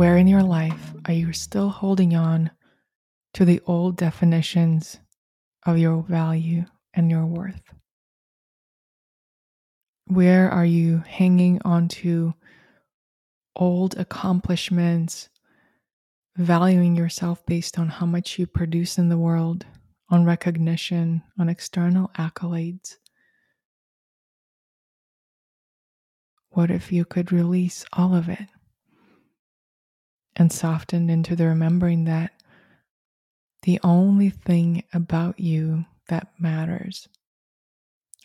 Where in your life are you still holding on to the old definitions of your value and your worth? Where are you hanging on to old accomplishments, valuing yourself based on how much you produce in the world, on recognition, on external accolades? What if you could release all of it and softened into the remembering that the only thing about you that matters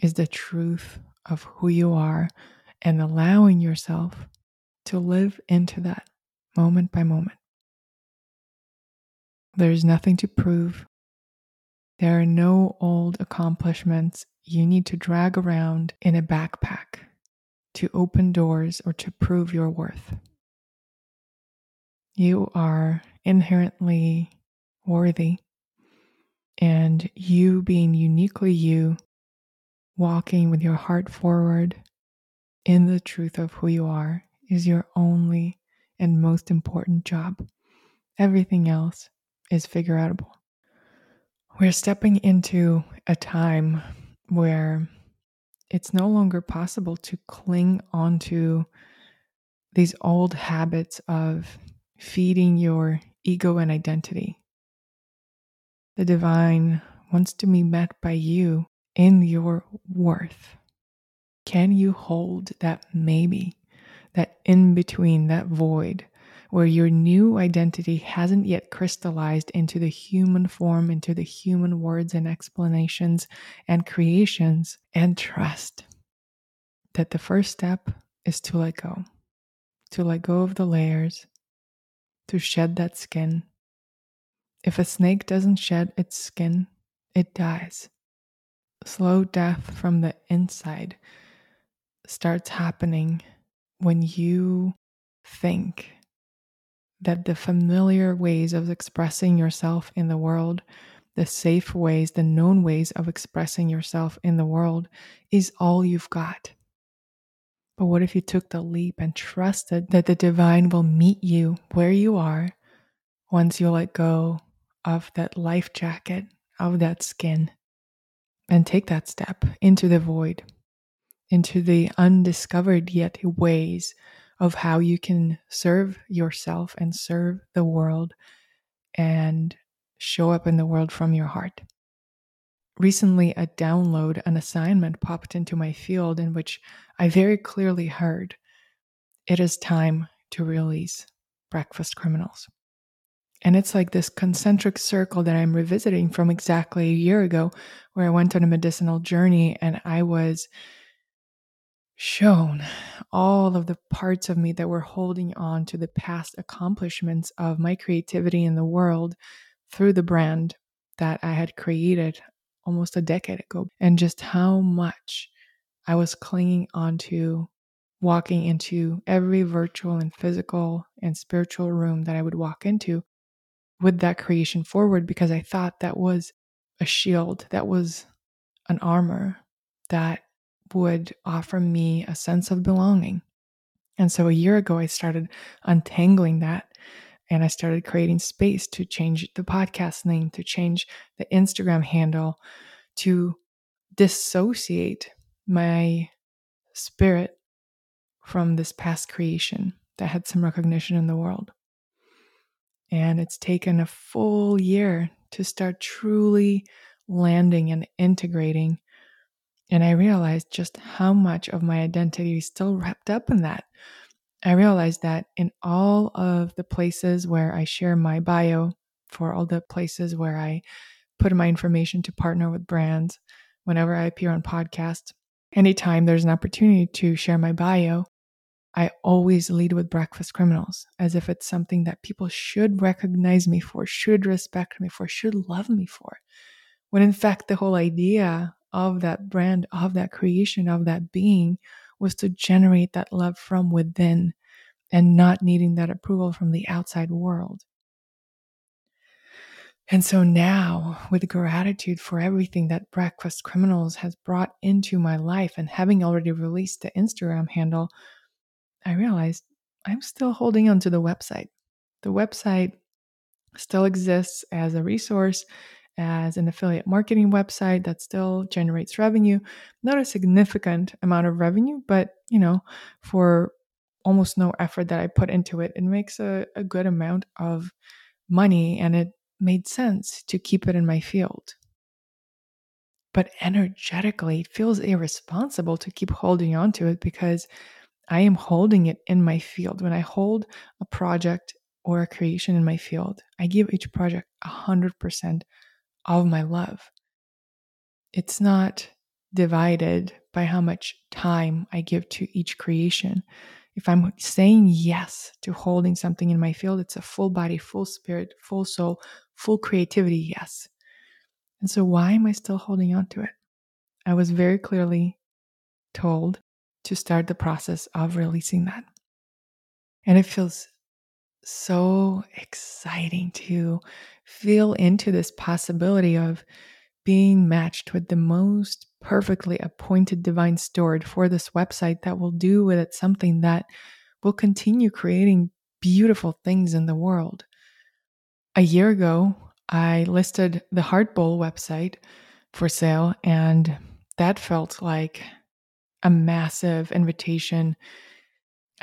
is the truth of who you are and allowing yourself to live into that moment by moment. There's nothing to prove. There are no old accomplishments you need to drag around in a backpack to open doors or to prove your worth. You are inherently worthy, and you being uniquely you walking with your heart forward in the truth of who you are is your only and most important job. Everything else is figure outable. We're stepping into a time where it's no longer possible to cling onto these old habits of feeding your ego and identity. The divine wants to be met by you in your worth? Can you hold that maybe, that in between, that void where your new identity hasn't yet crystallized into the human form, into the human words and explanations and creations, and trust that the first step is to let go, to let go of the layers, to shed that skin. If a snake doesn't shed its skin, it dies slow death from the inside starts happening when you think that the familiar ways of expressing yourself in the world, the safe ways, the known ways of expressing yourself in the world is all you've got. But what if you took the leap and trusted that the divine will meet you where you are once you let go of that life jacket, of that skin? and take that step into the void, into the undiscovered yet ways of how you can serve yourself and serve the world and show up in the world from your heart. Recently, a download, an assignment popped into my field in which I very clearly heard it is time to release breakfast criminals. And it's like this concentric circle that I'm revisiting from exactly a year ago, where I went on a medicinal journey and I was shown all of the parts of me that were holding on to the past accomplishments of my creativity in the world through the brand that I had created almost a decade ago, and just how much I was clinging onto walking into every virtual and physical and spiritual room that I would walk into with that creation forward because I thought that was a shield, that was an armor that would offer me a sense of belonging. And so a year ago, I started untangling that and I started creating space to change the podcast name, to change the Instagram handle, to dissociate my spirit from this past creation that had some recognition in the world. And it's taken a full year to start truly landing and integrating. And I realized just how much of my identity is still wrapped up in that. I realized that in all of the places where I share my bio, for all the places where I put my information to partner with brands, whenever I appear on podcasts, anytime there's an opportunity to share my bio, I always lead with breakfast criminals as if it's something that people should recognize me for, should respect me for, should love me for. When in fact, the whole idea of that brand, of that creation, of that being was to generate that love from within and not needing that approval from the outside world. And so now, with gratitude for everything that Breakfast Criminals has brought into my life, and having already released the Instagram handle, I realized I'm still holding on to the website. The website still exists as a resource, as an affiliate marketing website that still generates revenue. Not a significant amount of revenue, but you know, for almost no effort that I put into it, it makes a, a good amount of money and it made sense to keep it in my field. But energetically, it feels irresponsible to keep holding on to it because I am holding it in my field. When I hold a project or a creation in my field, I give each project 100% of my love. It's not divided by how much time I give to each creation. If I'm saying yes to holding something in my field, it's a full body, full spirit, full soul, full creativity yes. And so, why am I still holding on to it? I was very clearly told to start the process of releasing that. And it feels so exciting to feel into this possibility of being matched with the most perfectly appointed divine steward for this website that will do with it something that will continue creating beautiful things in the world. A year ago, I listed the Heart Bowl website for sale, and that felt like a massive invitation.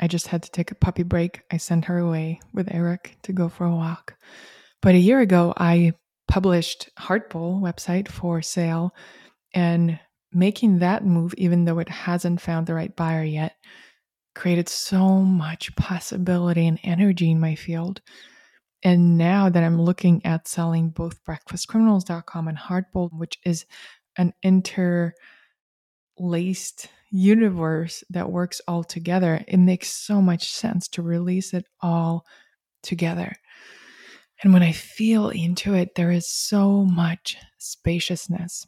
I just had to take a puppy break. I sent her away with Eric to go for a walk. But a year ago, I published Heart Bowl website for sale and making that move, even though it hasn't found the right buyer yet, created so much possibility and energy in my field. And now that I'm looking at selling both breakfastcriminals.com and Heart Bowl, which is an interlaced universe that works all together, it makes so much sense to release it all together. And when I feel into it, there is so much spaciousness.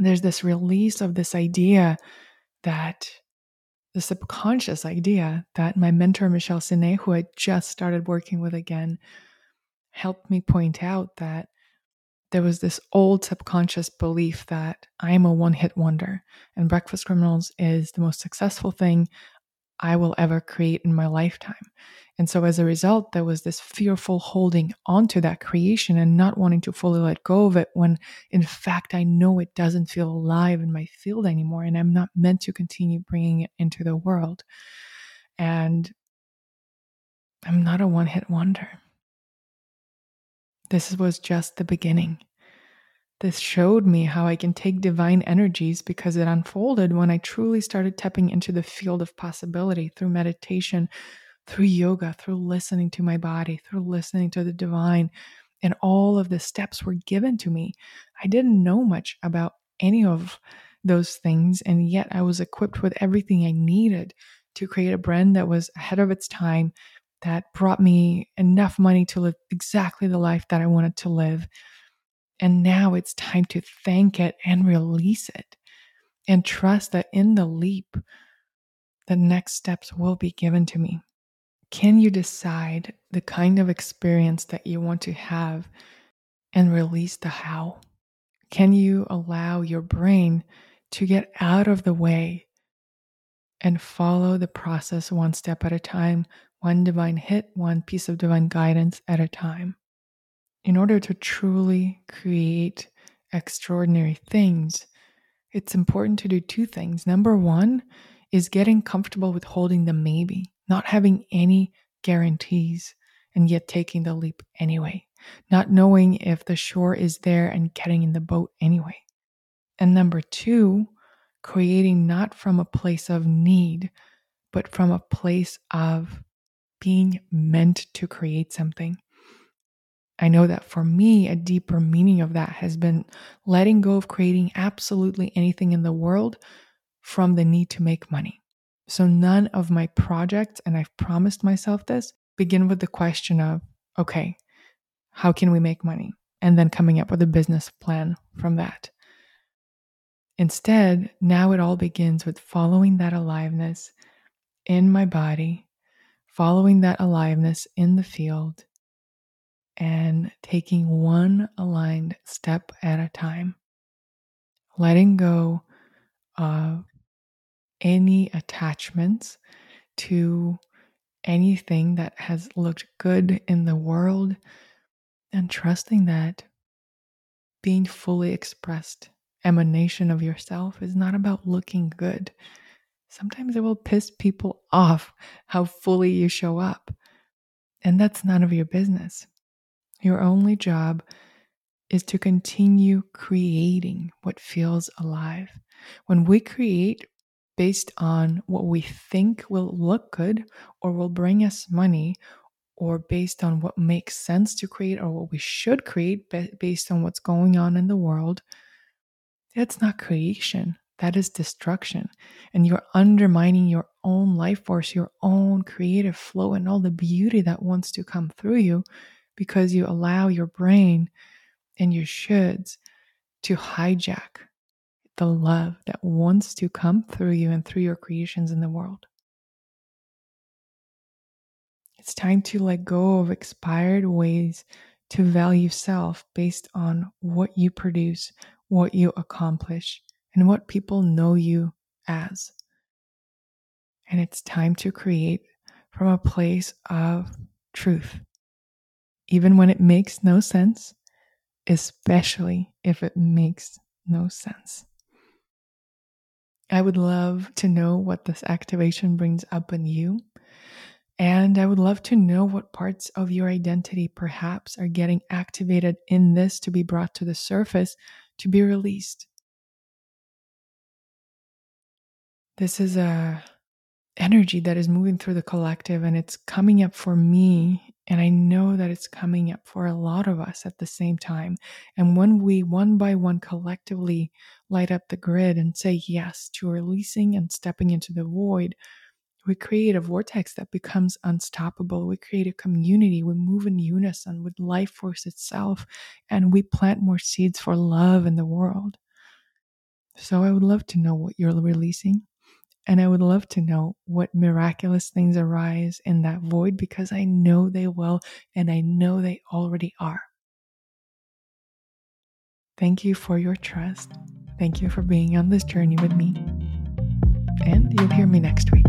There's this release of this idea that the subconscious idea that my mentor, Michelle Sine, who I just started working with again, helped me point out that there was this old subconscious belief that I'm a one hit wonder and Breakfast Criminals is the most successful thing I will ever create in my lifetime. And so as a result, there was this fearful holding onto that creation and not wanting to fully let go of it when in fact I know it doesn't feel alive in my field anymore and I'm not meant to continue bringing it into the world. And I'm not a one hit wonder. This was just the beginning. This showed me how I can take divine energies because it unfolded when I truly started tapping into the field of possibility through meditation, through yoga, through listening to my body, through listening to the divine. And all of the steps were given to me. I didn't know much about any of those things, and yet I was equipped with everything I needed to create a brand that was ahead of its time, that brought me enough money to live exactly the life that I wanted to live. And now it's time to thank it and release it and trust that in the leap, the next steps will be given to me. Can you decide the kind of experience that you want to have and release the how? Can you allow your brain to get out of the way and follow the process one step at a time, one divine hit, one piece of divine guidance at a time? In order to truly create extraordinary things, it's important to do two things. Number one is getting comfortable with holding the maybe not having any guarantees and yet taking the leap anyway, not knowing if the shore is there and getting in the boat anyway. And number two, creating not from a place of need, but from a place of being meant to create something. I know that for me, a deeper meaning of that has been letting go of creating absolutely anything in the world from the need to make money. So none of my projects, and I've promised myself this, begin with the question of, okay, how can we make money? And then coming up with a business plan from that. Instead, now it all begins with following that aliveness in my body, following that aliveness in the field, and taking one aligned step at a time, letting go of any attachments to anything that has looked good in the world and trusting that being fully expressed emanation of yourself is not about looking good. Sometimes it will piss people off how fully you show up. And that's none of your business. Your only job is to continue creating what feels alive. When we create based on what we think will look good or will bring us money, or based on what makes sense to create or what we should create based on what's going on in the world, that's not creation. That is destruction. And you're undermining your own life force, your own creative flow, and all the beauty that wants to come through you because you allow your brain and your shoulds to hijack the love that wants to come through you and through your creations in the world. It's time to let go of expired ways to value self based on what you produce, what you accomplish, and what people know you as. And it's time to create from a place of truth, even when it makes no sense, especially if it makes no sense. I would love to know what this activation brings up in you. And I would love to know what parts of your identity perhaps are getting activated in this to be brought to the surface to be released. This is a energy that is moving through the collective and it's coming up for me and I know that it's coming up for a lot of us at the same time. And when we one by one collectively light up the grid and say yes to releasing and stepping into the void, we create a vortex that becomes unstoppable. We create a community. We move in unison with life force itself, and we plant more seeds for love in the world. So, I would love to know what you're releasing. And I would love to know what miraculous things arise in that void because I know they will, and I know they already are. Thank you for your trust. Thank you for being on this journey with me. And you'll hear me next week.